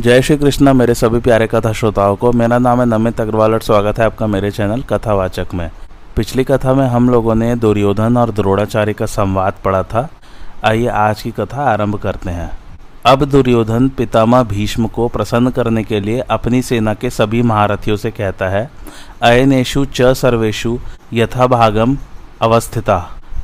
जय श्री कृष्णा, मेरे सभी प्यारे कथा श्रोताओं को। मेरा नाम है नमित अग्रवाल और स्वागत है आपका मेरे चैनल कथावाचक में। पिछली कथा में हम लोगों ने दुर्योधन और द्रोणाचार्य का संवाद पढ़ा था। आइए आज की कथा आरंभ करते हैं। अब दुर्योधन पितामह भीष्म को प्रसन्न करने के लिए अपनी सेना के सभी महारथियों से कहता है अयनेशु च सर्वेशु यथाभागम अवस्थिता।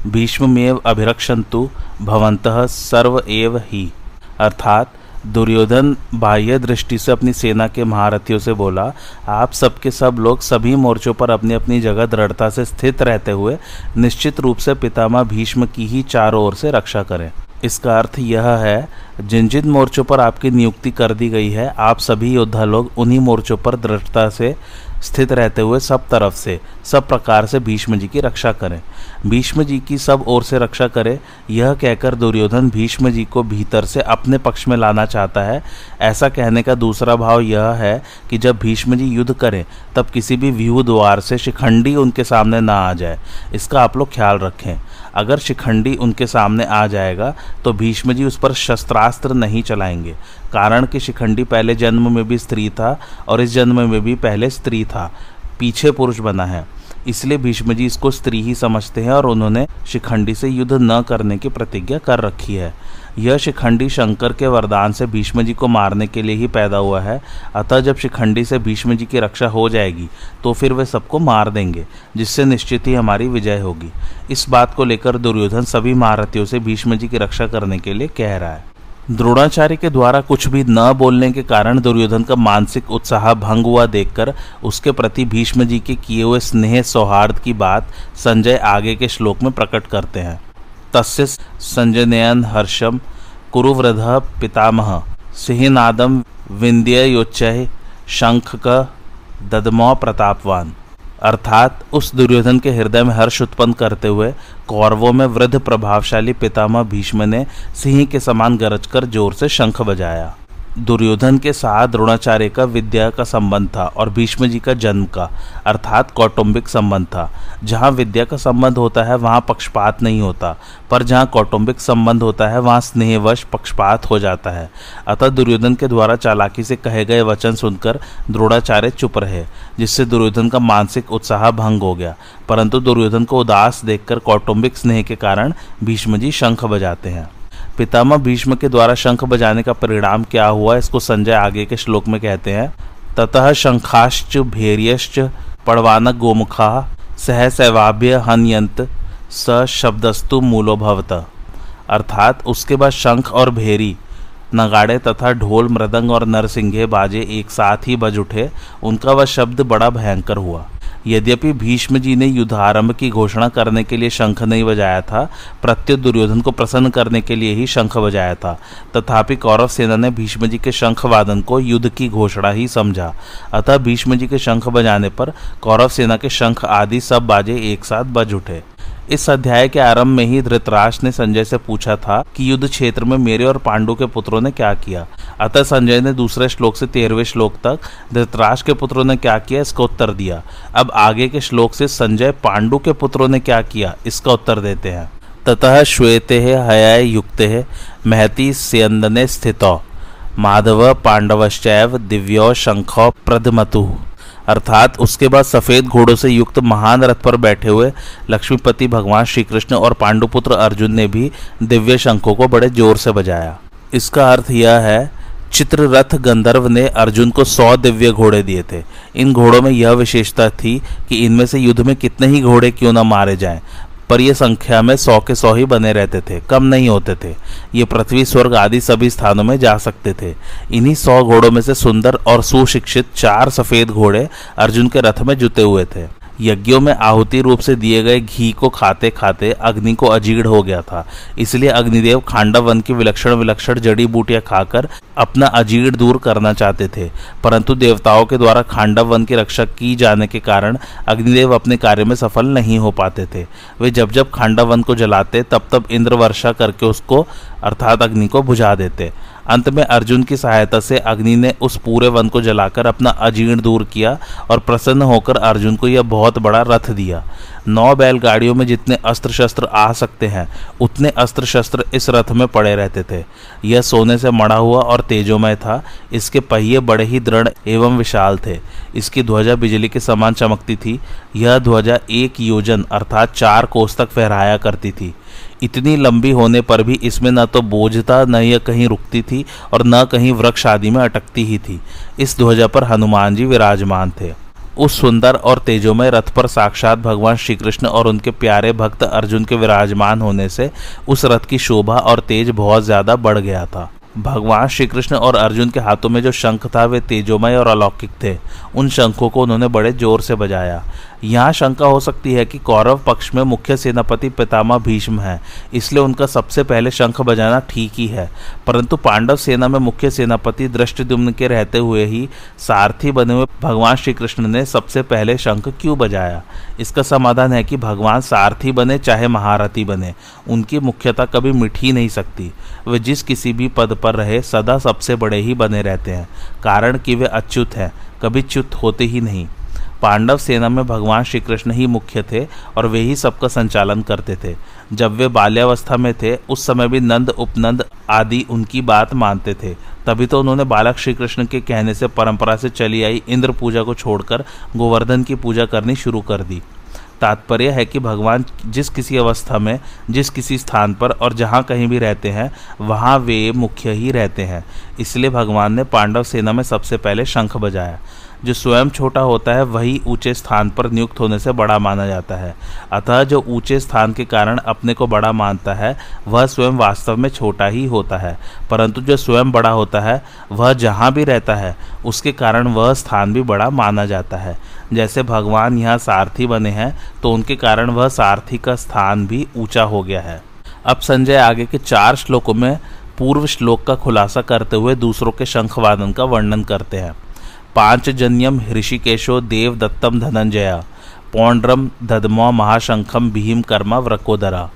भीष्मेव अभिरक्षन्तु भवंतः सर्व एव ही। अर्थात दुर्योधन बाह्य दृष्टि से अपनी सेना के महारथियों से बोला, आप सबके सब लोग सभी मोर्चों पर अपनी अपनी जगह दृढ़ता से स्थित रहते हुए निश्चित रूप से पितामह भीष्म की ही चारों ओर से रक्षा करें। इसका अर्थ यह है जिन जिन मोर्चों पर आपकी नियुक्ति कर दी गई है, आप सभी योद्धा लोग उन्हीं मोर्चों पर दृढ़ता से स्थित रहते हुए सब तरफ़ से, सब प्रकार से भीष्म जी की रक्षा करें। भीष्म जी की सब ओर से रक्षा करें, यह कहकर दुर्योधन भीष्म जी को भीतर से अपने पक्ष में लाना चाहता है। ऐसा कहने का दूसरा भाव यह है कि जब भीष्म जी युद्ध करें, तब किसी भी व्यूह द्वार से शिखंडी उनके सामने ना आ जाए। इसका आप लोग ख्याल रखें। अगर शिखंडी उनके सामने आ जाएगा तो भीष्म जी उस पर शस्त्रास्त्र नहीं चलाएँगे। कारण कि शिखंडी पहले जन्म में भी स्त्री था और इस जन्म में भी पहले स्त्री था। पीछे पुरुष बना है। इसलिए भीष्म जी इसको स्त्री ही समझते हैं और उन्होंने शिखंडी से युद्ध न करने की प्रतिज्ञा कर रखी है। यह शिखंडी शंकर के वरदान से भीष्म जी को मारने के लिए ही पैदा हुआ है। अतः जब शिखंडी से भीष्म जी की रक्षा हो जाएगी तो फिर वे सबको मार देंगे, जिससे निश्चित ही हमारी विजय होगी। इस बात को लेकर दुर्योधन सभी महारथियों से भीष्म जी की रक्षा करने के लिए कह रहा है। द्रोणाचार्य के द्वारा कुछ भी न बोलने के कारण दुर्योधन का मानसिक उत्साह भंग हुआ देखकर उसके प्रति भीष्म जी के किए हुए स्नेह सौहार्द की बात संजय आगे के श्लोक में प्रकट करते हैं। तस्य हर्षम कुरुवृद पितामह। सिंहनादम विंध्योच्चय शंख क ददमौ प्रतापवान। अर्थात उस दुर्योधन के हृदय में हर्ष उत्पन्न करते हुए कौरवों में वृद्ध प्रभावशाली पितामह भीष्म ने सिंह के समान गरजकर ज़ोर से शंख बजाया। दुर्योधन के साथ द्रोणाचार्य का विद्या का संबंध था और भीष्म जी का जन्म का, अर्थात कौटुंबिक संबंध था। जहाँ विद्या का संबंध होता है, वहाँ पक्षपात नहीं होता, पर जहाँ कौटुंबिक संबंध होता है, वहाँ स्नेहवश पक्षपात हो जाता है। अतः दुर्योधन के द्वारा चालाकी से कहे गए वचन सुनकर द्रोणाचार्य चुप रहे, जिससे दुर्योधन का मानसिक उत्साह भंग हो गया। परंतु दुर्योधन को उदास देखकर कौटुंबिक स्नेह के कारण भीष्म जी शंख बजाते हैं। पितामह भीष्म के द्वारा शंख बजाने का परिणाम क्या हुआ, इसको संजय आगे के श्लोक में कहते हैं। ततः शंखाश्च भैर्यश्च पड़वानक गोमुखा सह सैवाभ्य हनयंत स शब्दस्तु मूलो भवत अर्थात उसके बाद शंख और भेरी, नगाड़े तथा ढोल, मृदंग और नरसिंघे बाजे एक साथ ही बज उठे। उनका वह शब्द बड़ा भयंकर हुआ। यद्यपि भीष्म जी ने युद्ध आरंभ की घोषणा करने के लिए शंख नहीं बजाया था प्रत्युत दुर्योधन को प्रसन्न करने के लिए ही शंख बजाया था। तथापि कौरव सेना ने भीष्म जी के शंख वादन को युद्ध की घोषणा ही समझा। अतः भीष्म जी के शंख बजाने पर कौरव सेना के शंख आदि सब बाजे एक साथ बज उठे। इस अध्याय के आरंभ में ही धृतराष्ट्र ने संजय से पूछा था कि युद्ध क्षेत्र में मेरे और पांडु के पुत्रों ने क्या किया। अतः संजय ने दूसरे श्लोक से तेरहवें श्लोक तक धृतराष्ट्र के पुत्रों ने क्या किया? इसका उत्तर दिया। अब आगे के श्लोक से संजय पांडु के पुत्रों ने क्या किया? इसका उत्तर देते हैं। ततः श्वेते हयाय युक्त महती स्यंदने स्थित। माधव पांडवश्चैव दिव्यो शंखो प्रदमतु। अर्थात उसके बाद सफ़ेद घोड़ों से युक्त महान रथ पर बैठे हुए लक्ष्मीपति भगवान श्री कृष्ण और पांडुपुत्र अर्जुन ने भी दिव्य शंखों को बड़े ज़ोर से बजाया। इसका अर्थ यह है चित्ररथ गंधर्व ने अर्जुन को सौ दिव्य घोड़े दिए थे। इन घोड़ों में यह विशेषता थी कि इनमें से युद्ध में कितने ही घोड़े क्यों न मारे जाएँ, पर यह संख्या में सौ के सौ ही बने रहते थे, कम नहीं होते थे। ये पृथ्वी, स्वर्ग आदि सभी स्थानों में जा सकते थे। इन्हीं सौ घोड़ों में से सुंदर और सुशिक्षित चार सफ़ेद घोड़े अर्जुन के रथ में जुते हुए थे। यज्ञों में आहुति रूप से दिए गए घी को खाते खाते अग्नि को अजीर्ण हो गया था। इसलिए अग्निदेव खांडव वन की विलक्षण विलक्षण जड़ी बूटियाँ खाकर अपना अजीर्ण दूर करना चाहते थे। परंतु देवताओं के द्वारा खांडव वन की रक्षा की जाने के कारण अग्निदेव अपने कार्य में सफल नहीं हो पाते थे। वे जब जब खांडव वन को जलाते, तब तब इंद्र वर्षा करके उसको, अर्थात अग्नि को बुझा देते। अंत में अर्जुन की सहायता से अग्नि ने उस पूरे वन को जलाकर अपना अजीर्ण दूर किया और प्रसन्न होकर अर्जुन को यह बहुत बड़ा रथ दिया। नौ बैलगाड़ियों में जितने अस्त्र शस्त्र आ सकते हैं, उतने अस्त्र शस्त्र इस रथ में पड़े रहते थे। यह सोने से मड़ा हुआ और तेजोमय था। इसके पहिए बड़े ही दृढ़ एवं विशाल थे। इसकी ध्वजा बिजली के समान चमकती थी। यह ध्वजा एक योजन अर्थात चार कोस तक फहराया करती थी। इतनी लंबी होने पर भी इसमें न तो बोझता, न यह कहीं रुकती थी और न कहीं वृक्ष आदि में अटकती ही थी। इस ध्वजा पर हनुमान जी विराजमान थे। उस सुंदर और तेजोमय रथ पर साक्षात भगवान श्री कृष्ण और उनके प्यारे भक्त अर्जुन के विराजमान होने से उस रथ की शोभा और तेज बहुत ज़्यादा बढ़ गया था। भगवान श्री कृष्ण और अर्जुन के हाथों में जो शंख था, वे तेजोमय और अलौकिक थे। उन शंखों को उन्होंने बड़े ज़ोर से बजाया। यहाँ शंका हो सकती है कि कौरव पक्ष में मुख्य सेनापति पितामह भीष्म है, इसलिए उनका सबसे पहले शंख बजाना ठीक ही है। परंतु पांडव सेना में मुख्य सेनापति दृष्टिदुम्न के रहते हुए ही सारथी बने हुए भगवान श्री कृष्ण ने सबसे पहले शंख क्यों बजाया? इसका समाधान है कि भगवान सारथी बने चाहे महारथी बने, उनकी मुख्यता कभी मिट ही नहीं सकती। वे जिस किसी भी पद पर रहे, सदा सबसे बड़े ही बने रहते हैं, कारण कि वे अच्युत हैं, कभी च्युत होते ही नहीं। पांडव सेना में भगवान श्री कृष्ण ही मुख्य थे और वे ही सबका संचालन करते थे। जब वे बाल्यावस्था में थे, उस समय भी नंद, उपनंद आदि उनकी बात मानते थे। तभी तो उन्होंने बालक श्री कृष्ण के कहने से, परंपरा से चली आई इंद्र पूजा को छोड़कर गोवर्धन की पूजा करनी शुरू कर दी। तात्पर्य है कि भगवान जिस किसी अवस्था में, जिस किसी स्थान पर और जहाँ कहीं भी रहते हैं, वहाँ वे मुख्य ही रहते हैं। इसलिए भगवान ने पांडव सेना में सबसे पहले शंख बजाया। जो स्वयं छोटा होता है, वही ऊँचे स्थान पर नियुक्त होने से बड़ा माना जाता है। अतः जो ऊँचे स्थान के कारण अपने को बड़ा मानता है, वह स्वयं वास्तव में छोटा ही होता है। परंतु जो स्वयं बड़ा होता है, वह जहाँ भी रहता है, उसके कारण वह स्थान भी बड़ा माना जाता है। जैसे भगवान यहाँ सारथी बने हैं तो उनके कारण वह सारथी का स्थान भी ऊँचा हो गया है। अब संजय आगे के चार श्लोकों में पूर्व श्लोक का खुलासा करते हुए दूसरों के शंखवादन का वर्णन करते हैं। पांचजन्यम ऋषिकेशो देवदत्तम धनंजया, पौंड्रम धदमो महाशंखम भीम कर्मा व्रकोदरा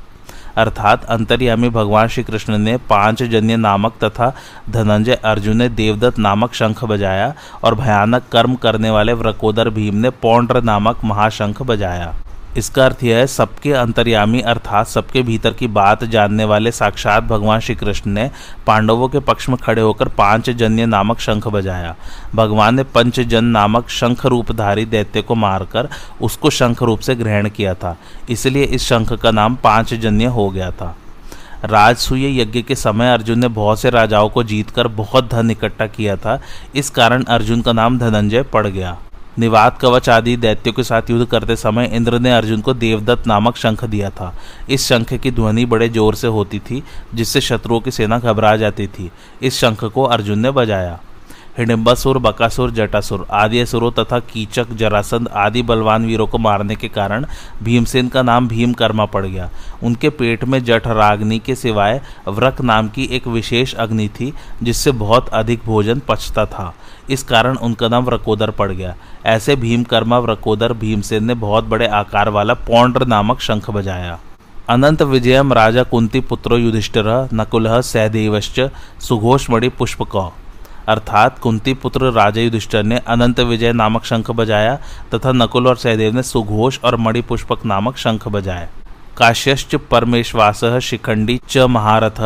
अर्थात अंतर्यामी भगवान श्री कृष्ण ने पाँच जन्य नामक तथा धनंजय अर्जुन ने देवदत्त नामक शंख बजाया और भयानक कर्म करने वाले व्रकोदर भीम ने पौंड्र नामक महाशंख बजाया। इसका अर्थ यह है, सबके अंतर्यामी अर्थात सबके भीतर की बात जानने वाले साक्षात भगवान श्री कृष्ण ने पांडवों के पक्ष में खड़े होकर पाँच जन्य नामक शंख बजाया। भगवान ने पंचजन नामक शंख रूपधारी दैत्य को मारकर उसको शंख रूप से ग्रहण किया था। इसलिए इस शंख का नाम पांचजन्य हो गया था। राजसूय यज्ञ के समय अर्जुन ने बहुत से राजाओं को जीतकर बहुत धन इकट्ठा किया था। इस कारण अर्जुन का नाम धनंजय पड़ गया। निवात कवच आदि दैत्यों के साथ युद्ध करते समय इंद्र ने अर्जुन को देवदत्त नामक शंख दिया था। इस शंख की ध्वनि बड़े ज़ोर से होती थी, जिससे शत्रुओं की सेना घबरा जाती थी। इस शंख को अर्जुन ने बजाया। हिडिम्बासुर, बकासुर, जटासुर आदि असुरों तथा कीचक, जरासंध आदि बलवान वीरों को मारने के कारण भीमसेन का नाम भीम कर्मा पड़ गया। उनके पेट में जठ राग्नि के सिवाय व्रक नाम की एक विशेष अग्नि थी, जिससे बहुत अधिक भोजन पचता था। इस कारण उनका नाम व्रकोदर पड़ गया। ऐसे भीमकर्मा, व्रकोदर भीमसेन ने बहुत बड़े आकार वाला पौंड्र नामक शंख बजाया। अनंत विजयम राजा कुंती पुत्रो युधिष्ठिर, नकुल सहदेवश्च सुघोषमणि पुष्पक। अर्थात कुंती पुत्र राजा युधिष्ठिर ने अनंत विजय नामक शंख बजाया तथा नकुल और सहदेव ने सुघोष और मणिपुष्पक नामक शंख बजाए। काश्यश्च परमेश्वास शिखंडी च महारथ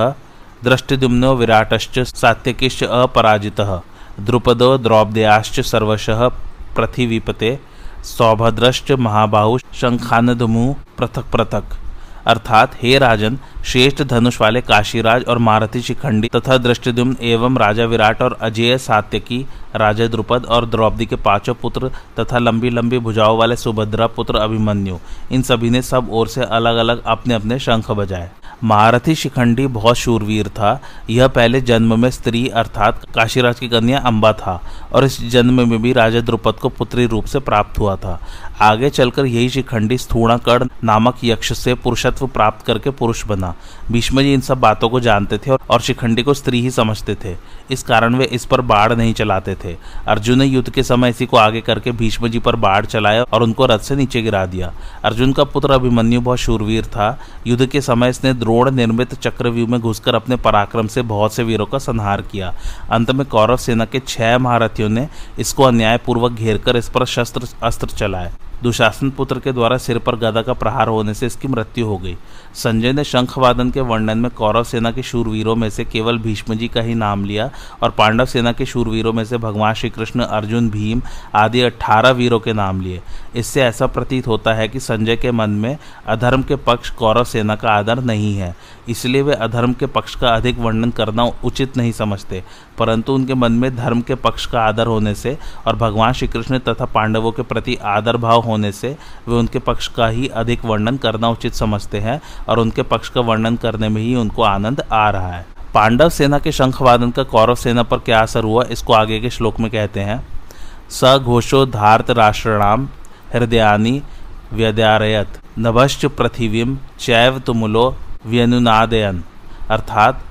दृष्टिदुम्नो विराटश्च सात्यकिश्च अपराजितः, द्रुपदो द्रौपदयाश्च सर्वशः पृथिवीपते, सौभद्रश्च महाबाहु शंखानधमु पृथक पृथक। अर्थात हे राजन, श्रेष्ठ धनुष वाले काशीराज और मारुति शिखंडी तथा दृष्टिदुम्न एवं राजा विराट और अजय सात्यकी, राजा द्रुपद और द्रौपदी के पाँचों पुत्र तथा लंबी लंबी भुजाओं वाले सुभद्रा पुत्र अभिमन्यु, इन सभी ने सब ओर से अलग अलग अपने अपने शंख बजाए। महारथी शिखंडी बहुत शूरवीर था। यह पहले जन्म में स्त्री अर्थात काशीराज की कन्या अंबा था और इस जन्म में भी राजा द्रुपद को पुत्री रूप से प्राप्त हुआ था। आगे चलकर यही शिखंडी स्थूणाकड़ नामक यक्ष से पुरुषत्व प्राप्त करके पुरुष बना। भीष्म जी इन सब बातों को जानते थे और शिखंडी को स्त्री ही समझते थे। इस कारण वे इस पर बाढ़ नहीं चलाते थे। अर्जुन ने युद्ध के समय इसी को आगे करके भीष्म जी पर बाढ़ चलाया और उनको रथ से नीचे गिरा दिया। अर्जुन का पुत्र अभिमन्यु बहुत शूरवीर था। युद्ध के समय इसने द्रोण निर्मित चक्रव्यूह में घुसकर अपने पराक्रम से बहुत से वीरों का संहार किया। अंत में कौरव सेना के छह महारथियों ने इसको अन्यायपूर्वक घेर कर इस पर शस्त्र, अस्त्र चलाए। दुशासन पुत्र के द्वारा सिर पर गदा का प्रहार होने से इसकी मृत्यु हो गई। संजय ने शंखवादन के वर्णन में कौरव सेना के शूरवीरों में से केवल भीष्म जी का ही नाम लिया और पांडव सेना के शूरवीरों में से भगवान श्री कृष्ण अर्जुन, भीम आदि अठारह वीरों के नाम लिए। इससे ऐसा प्रतीत होता है कि संजय के मन में अधर्म के पक्ष कौरव सेना का आदर नहीं है। इसलिए वे अधर्म के पक्ष का अधिक वर्णन करना उचित नहीं समझते, परंतु उनके मन में धर्म के पक्ष का आदर होने से और भगवान श्री कृष्ण तथा पांडवों के प्रति आदर भाव होने से वे उनके पक्ष का ही अधिक वर्णन करना उचित समझते हैं और उनके पक्ष का वर्णन करने में ही उनको आनंद आ रहा है। पांडव सेना के शंखवादन का कौरव सेना पर क्या असर हुआ, इसको आगे के श्लोक में कहते हैं। स घोषो धार्त राष्ट्रणाम हृदयानी व्यद्यारयत नभश्च पृथिवीम चैव तुमुलो व्यनुनादयन। अर्थात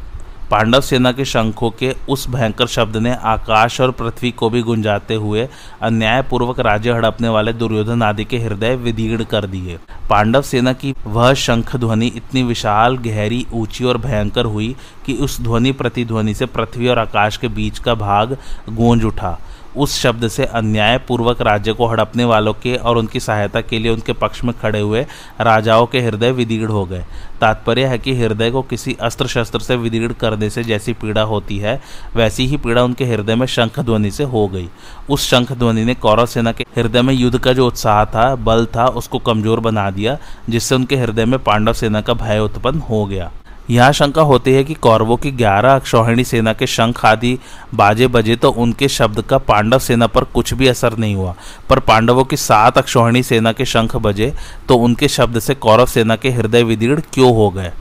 पांडव सेना के शंखों के उस भयंकर शब्द ने आकाश और पृथ्वी को भी गुंजाते हुए अन्यायपूर्वक राज्य हड़पने वाले दुर्योधन आदि के हृदय विदीर्ण कर दिए। पांडव सेना की वह शंख ध्वनि इतनी विशाल, गहरी, ऊँची और भयंकर हुई कि उस ध्वनि प्रतिध्वनि से पृथ्वी और आकाश के बीच का भाग गूंज उठा। उस शब्द से अन्यायपूर्वक राज्य को हड़पने वालों के और उनकी सहायता के लिए उनके पक्ष में खड़े हुए राजाओं के हृदय विदीर्ण हो गए। तात्पर्य है कि हृदय को किसी अस्त्र शस्त्र से विदीर्ण करने से जैसी पीड़ा होती है, वैसी ही पीड़ा उनके हृदय में शंख ध्वनि से हो गई। उस शंख ध्वनि ने कौरव सेना के हृदय में युद्ध का जो उत्साह था, बल था, उसको कमज़ोर बना दिया, जिससे उनके हृदय में पांडव सेना का भय उत्पन्न हो गया। यहाँ शंका होती है कि कौरवों की ग्यारह अक्षौहिणी सेना के शंख आदि बाजे बजे तो उनके शब्द का पांडव सेना पर कुछ भी असर नहीं हुआ। पर पांडवों की सात अक्षौहिणी सेना के शंख बजे तो उनके शब्द से कौरव सेना के हृदय विदीर्ण क्यों हो गए?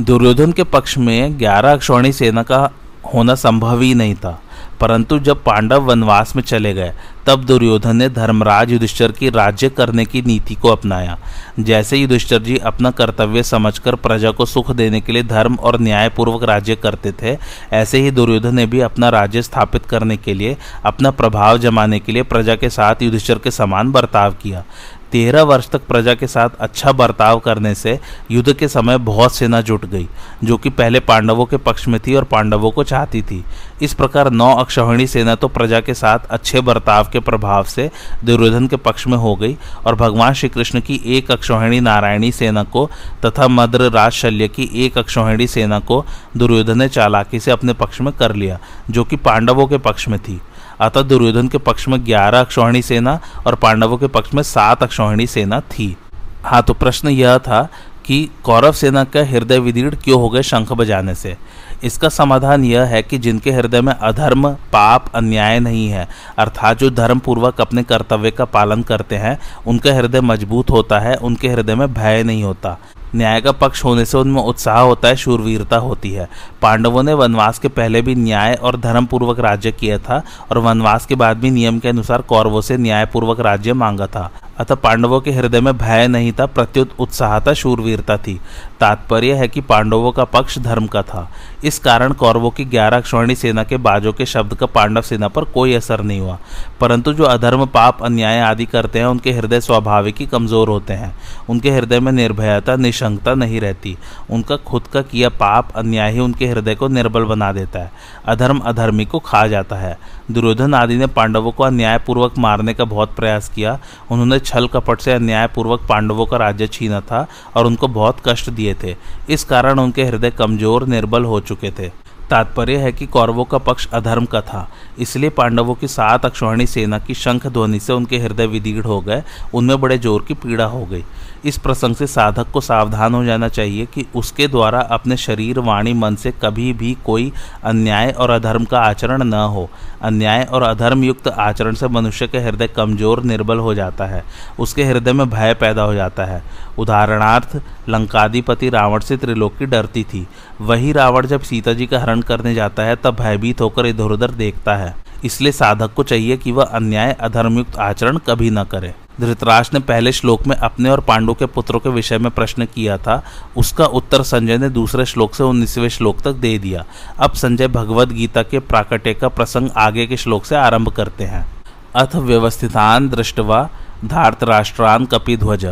दुर्योधन के पक्ष में ग्यारह अक्षौहिणी सेना का होना संभव ही नहीं था। परंतु जब पांडव वनवास में चले गए, तब दुर्योधन ने धर्मराज युधिष्ठर की राज्य करने की नीति को अपनाया। जैसे युधिष्ठर जी अपना कर्तव्य समझकर प्रजा को सुख देने के लिए धर्म और न्यायपूर्वक राज्य करते थे, ऐसे ही दुर्योधन ने भी अपना राज्य स्थापित करने के लिए, अपना प्रभाव जमाने के लिए प्रजा के साथ युधिष्ठर के समान बर्ताव किया। तेरह वर्ष तक प्रजा के साथ अच्छा बर्ताव करने से युद्ध के समय बहुत सेना जुट गई, जो कि पहले पांडवों के पक्ष में थी और पांडवों को चाहती थी। इस प्रकार नौ अक्षौहिणी सेना तो प्रजा के साथ अच्छे बर्ताव के प्रभाव से दुर्योधन के पक्ष में हो गई और भगवान श्री कृष्ण की एक अक्षौहिणी नारायणी सेना को तथा मद्र राज शल्य की एक अक्षौहिणी सेना को दुर्योधन ने चालाकी से अपने पक्ष में कर लिया, जो कि पांडवों के पक्ष में थी। अतः दुर्योधन के पक्ष में ग्यारह अक्षौहिणी सेना और पांडवों के पक्ष में सात अक्षौहिणी सेना थी। हाँ तो प्रश्न यह था कि कौरव सेना का हृदय विदीर्ण क्यों हो गए शंख बजाने से? इसका समाधान यह है कि जिनके हृदय में अधर्म, पाप, अन्याय नहीं है, अर्थात जो धर्म पूर्वक अपने कर्तव्य का पालन करते हैं, उनका हृदय मज़बूत होता है, उनके हृदय में भय नहीं होता। न्याय का पक्ष होने से उनमें उत्साह होता है, शूरवीरता होती है। पांडवों ने वनवास के पहले भी न्याय और धर्मपूर्वक राज्य किया था और वनवास के बाद भी नियम के अनुसार कौरवों से न्यायपूर्वक राज्य मांगा था। अतः पांडवों के हृदय में भय नहीं था, प्रत्युत उत्साह था शूरवीरता थी। तात्पर्य है कि पांडवों का पक्ष धर्म का था। इस कारण कौरवों की ग्यारह स्वर्णी सेना के बाजों के शब्द का पांडव सेना पर कोई असर नहीं हुआ। परंतु जो अधर्म, पाप, अन्याय आदि करते हैं, उनके हृदय स्वाभाविक ही कमज़ोर होते हैं। उनके हृदय में निर्भयता, निशंकता नहीं रहती। उनका खुद का किया पाप, अन्याय ही उनके हृदय को निर्बल बना देता है। अधर्म अधर्मी को खा जाता है। दुर्योधन आदि ने पांडवों को अन्यायपूर्वक मारने का बहुत प्रयास किया। उन्होंने छल कपट से अन्यायपूर्वक पांडवों का राज्य छीना था और उनको बहुत कष्ट दिए थे। इस कारण उनके हृदय कमज़ोर, निर्बल हो चुके थे। तात्पर्य है कि कौरवों का पक्ष अधर्म का था, इसलिए पांडवों की सात अक्षौणी सेना की शंख ध्वनि से उनके हृदय विदीर्ण हो गए, उनमें बड़े ज़ोर की पीड़ा हो गई। इस प्रसंग से साधक को सावधान हो जाना चाहिए कि उसके द्वारा अपने शरीर, वाणी, मन से कभी भी कोई अन्याय और अधर्म का आचरण न हो। अन्याय और अधर्म युक्त आचरण से मनुष्य के हृदय कमज़ोर, निर्बल हो जाता है। उसके हृदय में भय पैदा हो जाता है। उदाहरणार्थ, लंकाधिपति रावण से त्रिलोकी डरती थी। वही रावण जब सीता जी का हरण करने जाता है, तब भयभीत होकर इधर उधर देखता है। इसलिए साधक को चाहिए कि वह अन्याय, अधर्मयुक्त आचरण कभी न करे। धृतराष्ट्र ने पहले श्लोक में अपने और पांडु के पुत्रों के विषय में प्रश्न किया था। उसका उत्तर संजय ने दूसरे श्लोक से उन्नीसवें श्लोक तक दे दिया। अब संजय भगवद गीता के प्राकट्य का प्रसंग आगे के श्लोक से आरंभ करते हैं। अथ व्यवस्थितान दृष्टवा धार्तराष्ट्रान कपिध्वज,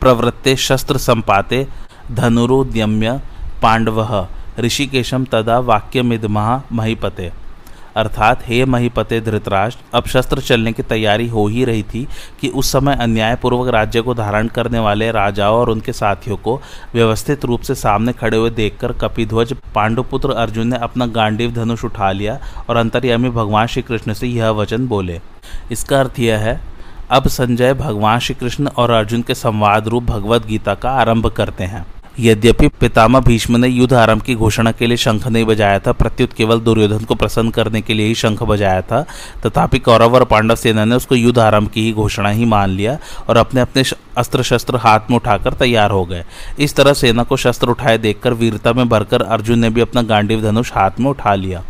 प्रवृत्ते शस्त्र संपाते, धनुरुद्यम्य पांडव ऋषिकेशम तदा वाक्यमिदमहा महीपते। अर्थात, हे महीपते धृतराष्ट्र, अब शस्त्र चलने की तैयारी हो ही रही थी कि उस समय अन्यायपूर्वक राज्य को धारण करने वाले राजाओं और उनके साथियों को व्यवस्थित रूप से सामने खड़े हुए देखकर कपिध्वज पांडुपुत्र अर्जुन ने अपना गांडीव धनुष उठा लिया और अंतर्यामी भगवान श्री कृष्ण से यह वचन बोले। इसका अर्थ यह है, अब संजय भगवान श्री कृष्ण और अर्जुन के संवाद रूप भगवद गीता का आरंभ करते हैं। यद्यपि पितामह भीष्म ने युद्ध आरंभ की घोषणा के लिए शंख नहीं बजाया था, प्रत्युत केवल दुर्योधन को प्रसन्न करने के लिए ही शंख बजाया था, तथापि कौरव और पांडव सेना ने उसको युद्ध आरंभ की ही घोषणा ही मान लिया और अपने अपने अस्त्र शस्त्र हाथ में उठाकर तैयार हो गए। इस तरह सेना को शस्त्र उठाए देखकर वीरता में भरकर अर्जुन ने भी अपना गांडीव धनुष हाथ में उठा लिया।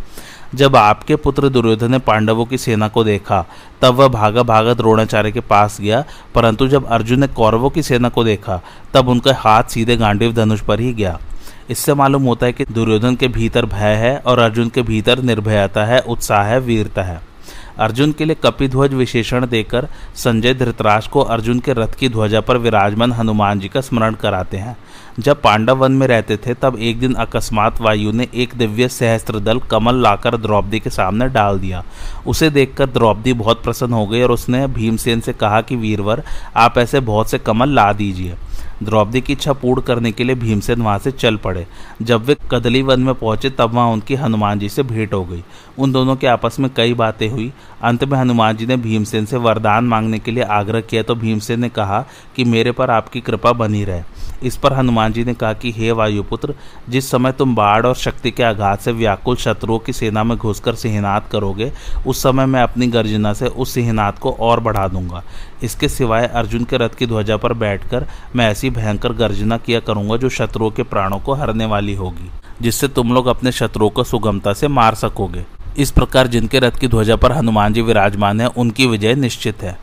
जब आपके पुत्र दुर्योधन ने पांडवों की सेना को देखा, तब वह भागा भागा द्रोणाचार्य के पास गया, परंतु जब अर्जुन ने कौरवों की सेना को देखा, तब उनका हाथ सीधे गांडीव धनुष पर ही गया। इससे मालूम होता है कि दुर्योधन के भीतर भय है और अर्जुन के भीतर निर्भयता है, उत्साह है, वीरता है। अर्जुन के लिए कपिध्वज विशेषण देकर संजय धृतराज को अर्जुन के रथ की ध्वजा पर विराजमान हनुमान जी का स्मरण कराते हैं। जब पांडव वन में रहते थे, तब एक दिन अकस्मात वायु ने एक दिव्य सहस्त्र दल कमल लाकर द्रौपदी के सामने डाल दिया। उसे देखकर द्रौपदी बहुत प्रसन्न हो गई और उसने भीमसेन से कहा कि, वीरवर, आप ऐसे बहुत से कमल ला दीजिए। द्रौपदी की इच्छा पूर्ण करने के लिए भीमसेन वहाँ से चल पड़े। जब वे कदली वन में पहुँचे, तब वहाँ उनकी हनुमान जी से भेंट हो गई। उन दोनों के आपस में कई बातें हुई। अंत में हनुमान जी ने भीमसेन से वरदान मांगने के लिए आग्रह किया तो भीमसेन ने कहा कि मेरे पर आपकी कृपा बनी रहे। इस पर हनुमान जी ने कहा कि, हे वायुपुत्र, जिस समय तुम बाढ़ और शक्ति के आघात से व्याकुल शत्रुओं की सेना में घुसकर सिंहनाद करोगे, उस समय मैं अपनी गर्जना से उस सिंहनाद को और बढ़ा दूँगा। इसके सिवाय अर्जुन के रथ की ध्वजा पर बैठकर मैं ऐसी भयंकर गर्जना किया करूँगा जो शत्रुओं के प्राणों को हरने वाली होगी, जिससे तुम लोग अपने शत्रुओं को सुगमता से मार सकोगे। इस प्रकार जिनके रथ की ध्वजा पर हनुमान जी विराजमान है, उनकी विजय निश्चित है।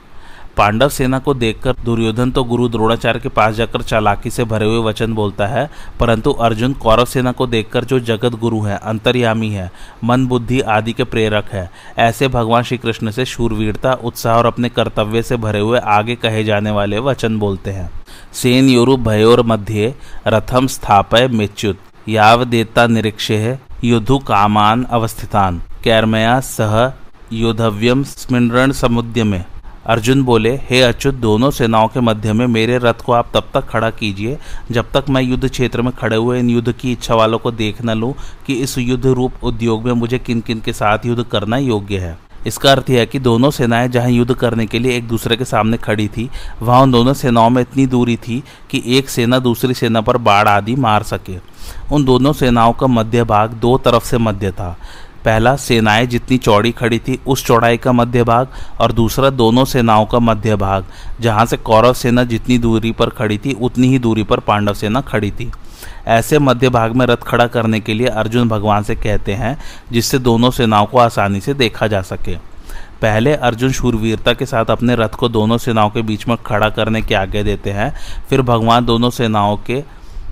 पांडव सेना को देखकर दुर्योधन तो गुरु द्रोणाचार्य के पास जाकर चालाकी से भरे हुए वचन बोलता है, परंतु अर्जुन कौरव सेना को देखकर जो जगत गुरु है, अंतर्यामी है, मन बुद्धि आदि के प्रेरक है, ऐसे भगवान श्री कृष्ण से शूरवीरता, उत्साह और अपने कर्तव्य से भरे हुए आगे कहे जाने वाले वचन बोलते हैं। सेन योरु भयोर मध्य, रथम स्थापय मेच्युत याव देता निरीक्षे, युद्धु कामान अवस्थितान। कैरमया सह योधव्यम स्मरण समुद्य में। अर्जुन बोले, हे अच्युत, दोनों सेनाओं के मध्य में मेरे रथ को आप तब तक खड़ा कीजिए जब तक मैं युद्ध क्षेत्र में खड़े हुए इन युद्ध की इच्छा वालों को देख न लूँ कि इस युद्ध रूप उद्योग में मुझे किन किन के साथ युद्ध करना योग्य है। इसका अर्थ यह है कि दोनों सेनाएँ जहाँ युद्ध करने के लिए एक दूसरे के सामने खड़ी थी, वहाँ उन दोनों सेनाओं में इतनी दूरी थी कि एक सेना दूसरी सेना पर बाढ़ आदि मार सके। उन दोनों सेनाओं का मध्य भाग दो तरफ़ से मध्य था। पहला सेनाएँ जितनी चौड़ी खड़ी थी, उस चौड़ाई का मध्य भाग और दूसरा दोनों सेनाओं का मध्य भाग। जहाँ से कौरव सेना जितनी दूरी पर खड़ी थी, उतनी ही दूरी पर पांडव सेना खड़ी थी। ऐसे मध्य भाग में रथ खड़ा करने के लिए अर्जुन भगवान से कहते हैं, जिससे दोनों सेनाओं को आसानी से देखा जा सके। पहले अर्जुन शूरवीरता के साथ अपने रथ को दोनों सेनाओं के बीच में खड़ा करने की आज्ञा देते हैं, फिर भगवान दोनों सेनाओं के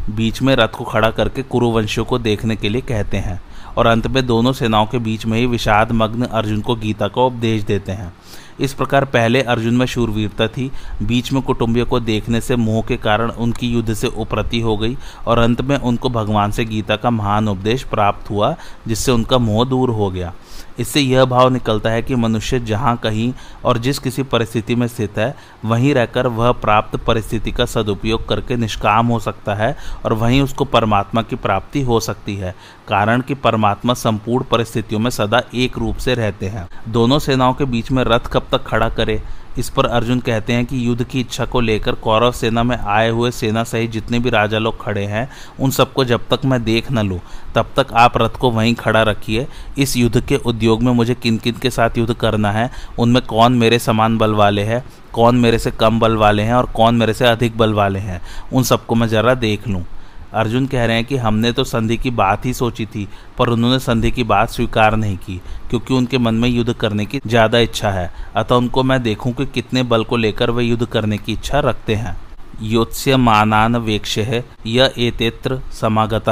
बीच में रथ को खड़ा करके कुरुवंशियों को देखने के लिए कहते हैं। और अंत में दोनों सेनाओं के बीच में ही विषाद मग्न अर्जुन को गीता का उपदेश देते हैं। इस प्रकार पहले अर्जुन में शूरवीरता थी। बीच में कुटुंबियों को देखने से मोह के कारण उनकी युद्ध से उपरति हो गई और अंत में उनको भगवान से गीता का महान उपदेश प्राप्त हुआ, जिससे उनका मोह दूर हो गया। इससे यह भाव निकलता है कि मनुष्य जहाँ कहीं और जिस किसी परिस्थिति में स्थित है, वहीं रहकर वह प्राप्त परिस्थिति का सदुपयोग करके निष्काम हो सकता है और वहीं उसको परमात्मा की प्राप्ति हो सकती है, कारण कि परमात्मा संपूर्ण परिस्थितियों में सदा एक रूप से रहते हैं। दोनों सेनाओं के बीच में रथ कब तक खड़ा करे? इस पर अर्जुन कहते हैं कि युद्ध की इच्छा को लेकर कौरव सेना में आए हुए सेना सहित जितने भी राजा लोग खड़े हैं, उन सबको जब तक मैं देख न लूँ, तब तक आप रथ को वहीं खड़ा रखिए। इस युद्ध के उद्योग में मुझे किन किन के साथ युद्ध करना है? उनमें कौन मेरे समान बल वाले हैं? कौन मेरे से कम बल वाले हैं? और कौन मेरे से अधिक बल वाले हैं? उन सबको मैं ज़रा देख लूँ। अर्जुन कह रहे हैं कि हमने तो संधि की बात ही सोची थी, पर उन्होंने संधि की बात स्वीकार नहीं की, क्योंकि उनके मन में युद्ध करने की ज़्यादा इच्छा है। अतः उनको मैं देखूँ कि कितने बल को लेकर वे युद्ध करने की इच्छा रखते हैं। योत्स्य मानान वेक्ष है यह एतेत्र समागत,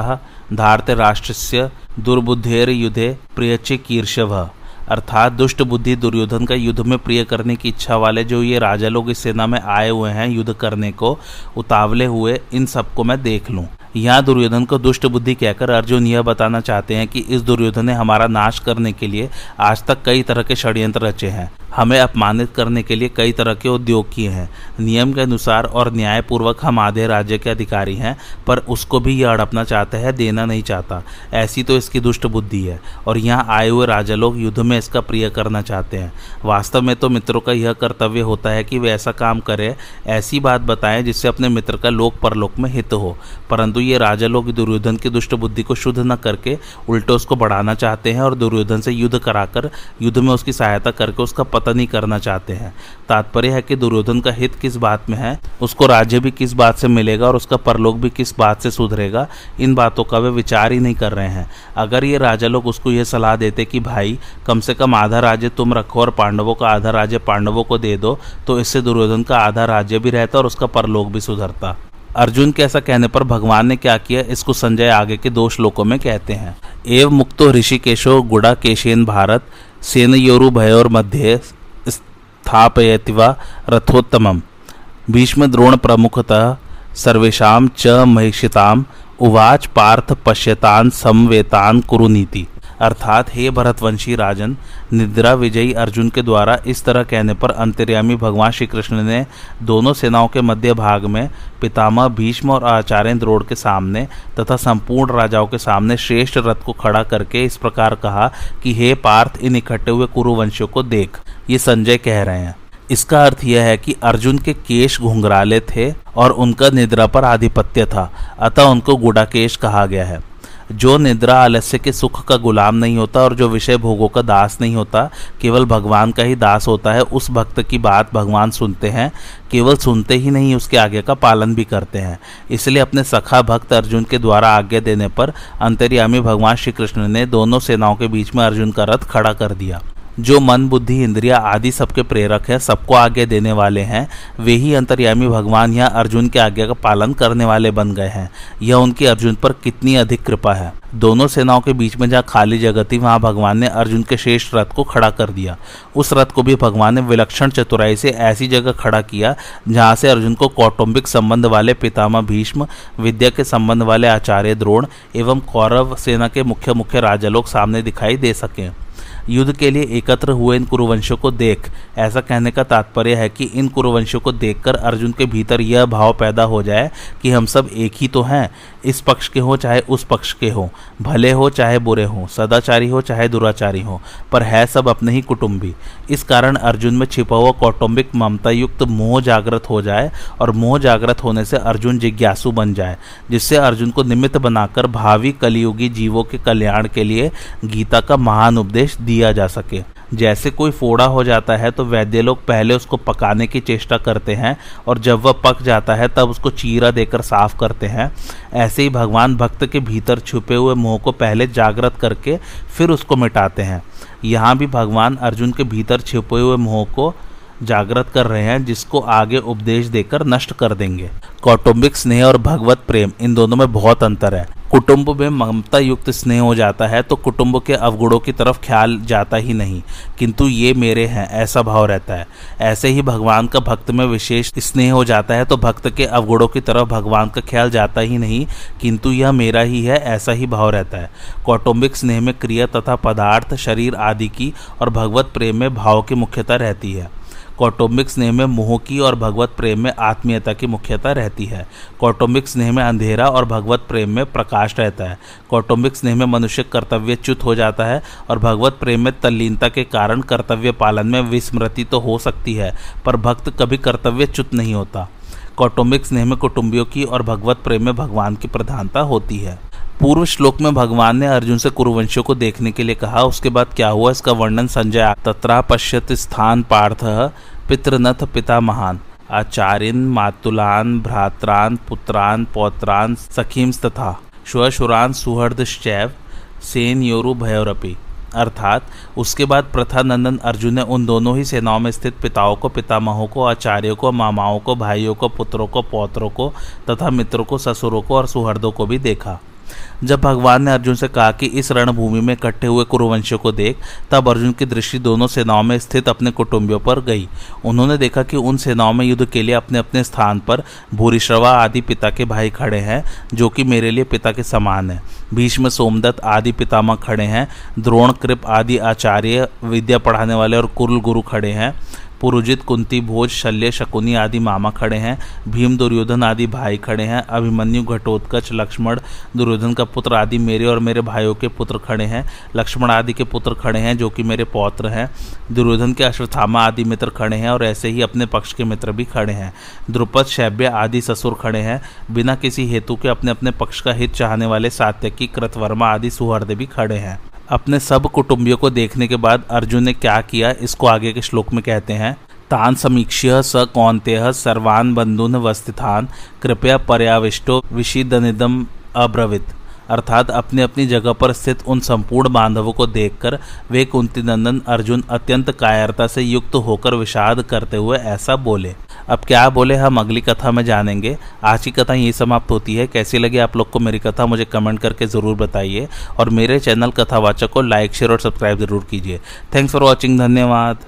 धारत राष्ट्र से दुर्बुद्धेर युद्धे प्रियचे कीर्षव। अर्थात दुष्ट बुद्धि दुर्योधन का युद्ध में प्रिय करने की इच्छा वाले जो ये राजा लोग इस सेना में आए हुए हैं युद्ध करने को, उतावले हुए इन सबको मैं देख लूँ। यहाँ दुर्योधन को दुष्ट बुद्धि कहकर अर्जुन यह बताना चाहते हैं कि इस दुर्योधन ने हमारा नाश करने के लिए आज तक कई तरह के षड्यंत्र रचे हैं। हमें अपमानित करने के लिए कई तरह के उद्योग किए हैं। नियम के अनुसार और न्यायपूर्वक हम आधे राज्य के अधिकारी हैं, पर उसको भी यह हड़पना चाहते हैं, देना नहीं चाहता। ऐसी तो इसकी दुष्ट बुद्धि है, और यहाँ आए हुए राजा लोग युद्ध में इसका प्रिय करना चाहते हैं। वास्तव में तो मित्रों का यह कर्तव्य होता है कि वे ऐसा काम करें, ऐसी बात बताएँ जिससे अपने मित्र का लोक परलोक में हित हो। परंतु ये राजा लोग दुर्योधन की दुष्ट बुद्धि को शुद्ध न करके उल्टे उसको बढ़ाना चाहते हैं और दुर्योधन से युद्ध कराकर, युद्ध में उसकी सहायता करके उसका पतन ही करना चाहते हैं। तात्पर्य है कि दुर्योधन का हित किस बात में है, उसको राज्य भी किस बात से मिलेगा और उसका परलोक भी किस बात से सुधरेगा, इन बातों का वे विचार ही नहीं कर रहे हैं। अगर ये राजा लोग उसको ये सलाह देते कि, भाई, कम से कम आधा राज्य तुम रखो और पांडवों का आधा राज्य पांडवों को दे दो तो इससे दुर्योधन का आधा राज्य भी रहता और उसका परलोक भी सुधरता। अर्जुन के ऐसा कहने पर भगवान ने क्या किया, इसको संजय आगे के दो श्लोकों में कहते हैं। एव मुक्तो ऋषिकेशो गुड़ा केशेन भारत सेन मध्ये स्थापयति वा रथोत्तम भीष्म द्रोण प्रमुखतः सर्वेशा च महिषितां उवाच पार्थ पश्यतान समवेतान कुरुनीति। अर्थात, हे भरतवंशी राजन, निद्रा विजयी अर्जुन के द्वारा इस तरह कहने पर अंतर्यामी भगवान श्री कृष्ण ने दोनों सेनाओं के मध्य भाग में पितामह भीष्म और आचार्य द्रोड़ के सामने तथा संपूर्ण राजाओं के सामने श्रेष्ठ रथ को खड़ा करके इस प्रकार कहा कि, हे पार्थ, इन इकट्ठे हुए कुरुवंशियों को देख, ये संजय कह रहे हैं। इसका अर्थ यह है कि अर्जुन के केश घुंघराले थे और उनका निद्रा पर आधिपत्य था, अतः उनको गुड़ाकेश कहा गया है। जो निद्रा आलस्य के सुख का गुलाम नहीं होता और जो विषय भोगों का दास नहीं होता, केवल भगवान का ही दास होता है, उस भक्त की बात भगवान सुनते हैं, केवल सुनते ही नहीं, उसके आगे का पालन भी करते हैं। इसलिए अपने सखा भक्त अर्जुन के द्वारा आज्ञा देने पर अंतर्यामी भगवान श्री कृष्ण ने दोनों सेनाओं के बीच में अर्जुन का रथ खड़ा कर दिया। जो मन, बुद्धि, इंद्रिया आदि सबके प्रेरक है, सबको आगे देने वाले हैं, वे ही अंतर्यामी भगवान यहाँ अर्जुन के आज्ञा का पालन करने वाले बन गए हैं। यह उनकी अर्जुन पर कितनी अधिक कृपा है। दोनों सेनाओं के बीच में जहाँ खाली जगह थी, वहाँ भगवान ने अर्जुन के शेष रथ को खड़ा कर दिया। उस रथ को भी भगवान ने विलक्षण चतुराई से ऐसी जगह खड़ा किया, जहाँ से अर्जुन को कौटुंबिक संबंध वाले पितामह भीष्म, विद्या के संबंध वाले आचार्य द्रोण एवं कौरव सेना के मुख्य मुख्य राजा लोग सामने दिखाई दे सकें। युद्ध के लिए एकत्र हुए इन कुरुवंशों को देख। ऐसा कहने का तात्पर्य है कि इन कुरुवंशों को देखकर अर्जुन के भीतर यह भाव पैदा हो जाए कि हम सब एक ही तो हैं। इस पक्ष के हो चाहे उस पक्ष के हो। भले हो चाहे बुरे हो, सदाचारी हो चाहे दुराचारी हो, पर है सब अपने ही कुटुंबी। इस कारण अर्जुन में छिपा हुआ कौटुंबिक ममता युक्त मोह जागृत हो जाए और मोह जागृत होने से अर्जुन जिज्ञासु बन जाए, जिससे अर्जुन को निमित्त बनाकर भावी कलियुगी जीवों के कल्याण के लिए गीता का महान उपदेश दिया जा सके। जैसे कोई फोड़ा हो जाता है तो वैद्य लोग पहले उसको पकाने की चेष्टा करते हैं, और जब वह पक जाता है, तब उसको चीरा देकर साफ़ करते हैं। ऐसे ही भगवान भक्त के भीतर छुपे हुए मोह को पहले जागृत करके फिर उसको मिटाते हैं। यहाँ भी भगवान अर्जुन के भीतर छुपे हुए मोह को जागृत कर रहे हैं, जिसको आगे उपदेश देकर नष्ट कर देंगे। कौटुंबिक स्नेह और भगवत प्रेम, इन दोनों में बहुत अंतर है। कुटुंब में ममता युक्त स्नेह हो जाता है तो कुटुंब के अवगुणों की तरफ़ ख्याल जाता ही नहीं। किंतु ये मेरे हैं, ऐसा भाव रहता है। ऐसे ही भगवान का भक्त में विशेष स्नेह हो जाता है तो भक्त के अवगुणों की तरफ़ भगवान का ख्याल जाता ही नहीं। किंतु यह मेरा ही है, ऐसा ही भाव रहता है। कौटुंबिक स्नेह में क्रिया तथा पदार्थ, शरीर आदि की और भगवत प्रेम में भाव की मुख्यता रहती है। कौटुंबिक स्नेह में मोह की और भगवत प्रेम में आत्मीयता की मुख्यता रहती है। कौटुंबिक स्नेह में अंधेरा और भगवत प्रेम में प्रकाश रहता है। कौटुंबिक स्नेह में मनुष्य कर्तव्य च्युत हो जाता है और भगवत प्रेम में तल्लीनता के कारण कर्तव्य पालन में विस्मृति तो हो सकती है, पर भक्त कभी कर्तव्य च्युत नहीं होता। कौटुंबिक स्नेह में कुटुंबियों की और भगवत प्रेम में भगवान की प्रधानता होती है। पूर्व श्लोक में भगवान ने अर्जुन से कुरुवंशियों को देखने के लिए कहा, उसके बाद क्या हुआ? इसका वर्णन संजय तत्रा पश्यत स्थान पार्थ पितृनथ पिता महान। आचार्यन, मातुलान, भ्रात्रान, पुत्रान, पौत्रान सखीम तथा श्वशुरान सुहृदश्चैव, सेन, योरु, भयोरपी। अर्थात, उसके बाद प्रथा नंदन अर्जुन ने उन दोनों ही सेनाओं में स्थित पिताओं को, पितामहों को, आचार्यों को, मामाओं को, भाइयों को, पुत्रों को, पौत्रों को तथा मित्रों को, ससुरों को और सुहृदों को भी देखा। जब भगवान ने अर्जुन से कहा कि इस रणभूमि में इकट्ठे हुए कुरुवंशियों को देख, तब अर्जुन की दृष्टि दोनों सेनाओं में स्थित अपने कुटुंबियों पर गई। उन्होंने देखा कि उन सेनाओं में युद्ध के लिए अपने अपने स्थान पर भूरिश्रवा आदि पिता के भाई खड़े हैं, जो कि मेरे लिए पिता के समान है। भीष्म सोमदत्त आदि पितामह खड़े हैं द्रोण कृप आदि आचार्य, विद्या पढ़ाने वाले और कुल गुरु खड़े हैं। पुरुजित, कुंती, भोज, शल्य, शकुनी आदि मामा खड़े हैं, भीम, दुर्योधन आदि भाई खड़े हैं, अभिमन्यु, घटोत्कच, लक्ष्मण, दुर्योधन का पुत्र आदि मेरे और मेरे भाइयों के पुत्र खड़े हैं, लक्ष्मण आदि के पुत्र खड़े हैं, जो कि मेरे पौत्र हैं, दुर्योधन के अश्वत्थामा आदि मित्र खड़े हैं और ऐसे ही अपने पक्ष के मित्र भी खड़े हैं, द्रुपद, शैब्य आदि ससुर खड़े हैं, बिना किसी हेतु के अपने अपने पक्ष का हित चाहने वाले सात्यकी, कृतवर्मा आदि सुहृद भी खड़े हैं। अपने सब कुटुंबियों को देखने के बाद अर्जुन ने क्या किया? इसको आगे के श्लोक में कहते हैं, तान समीक्ष्य स कौंतेय सर्वान बंधुन वस्थितान कृपया पर्याविष्टो विषिदनिदम अब्रवित। अर्थात अपनी अपनी जगह पर स्थित उन संपूर्ण बांधवों को देखकर वे कुंती नंदन अर्जुन अत्यंत कायरता से युक्त होकर विषाद करते हुए ऐसा बोले। अब क्या बोले हम? अगली कथा में जानेंगे। आज की कथा यही समाप्त होती है। कैसी लगी आप लोग को मेरी कथा, मुझे कमेंट करके ज़रूर बताइए। और मेरे चैनल कथावाचक को लाइक, शेयर और सब्सक्राइब ज़रूर कीजिए। थैंक्स फॉर वॉचिंग धन्यवाद।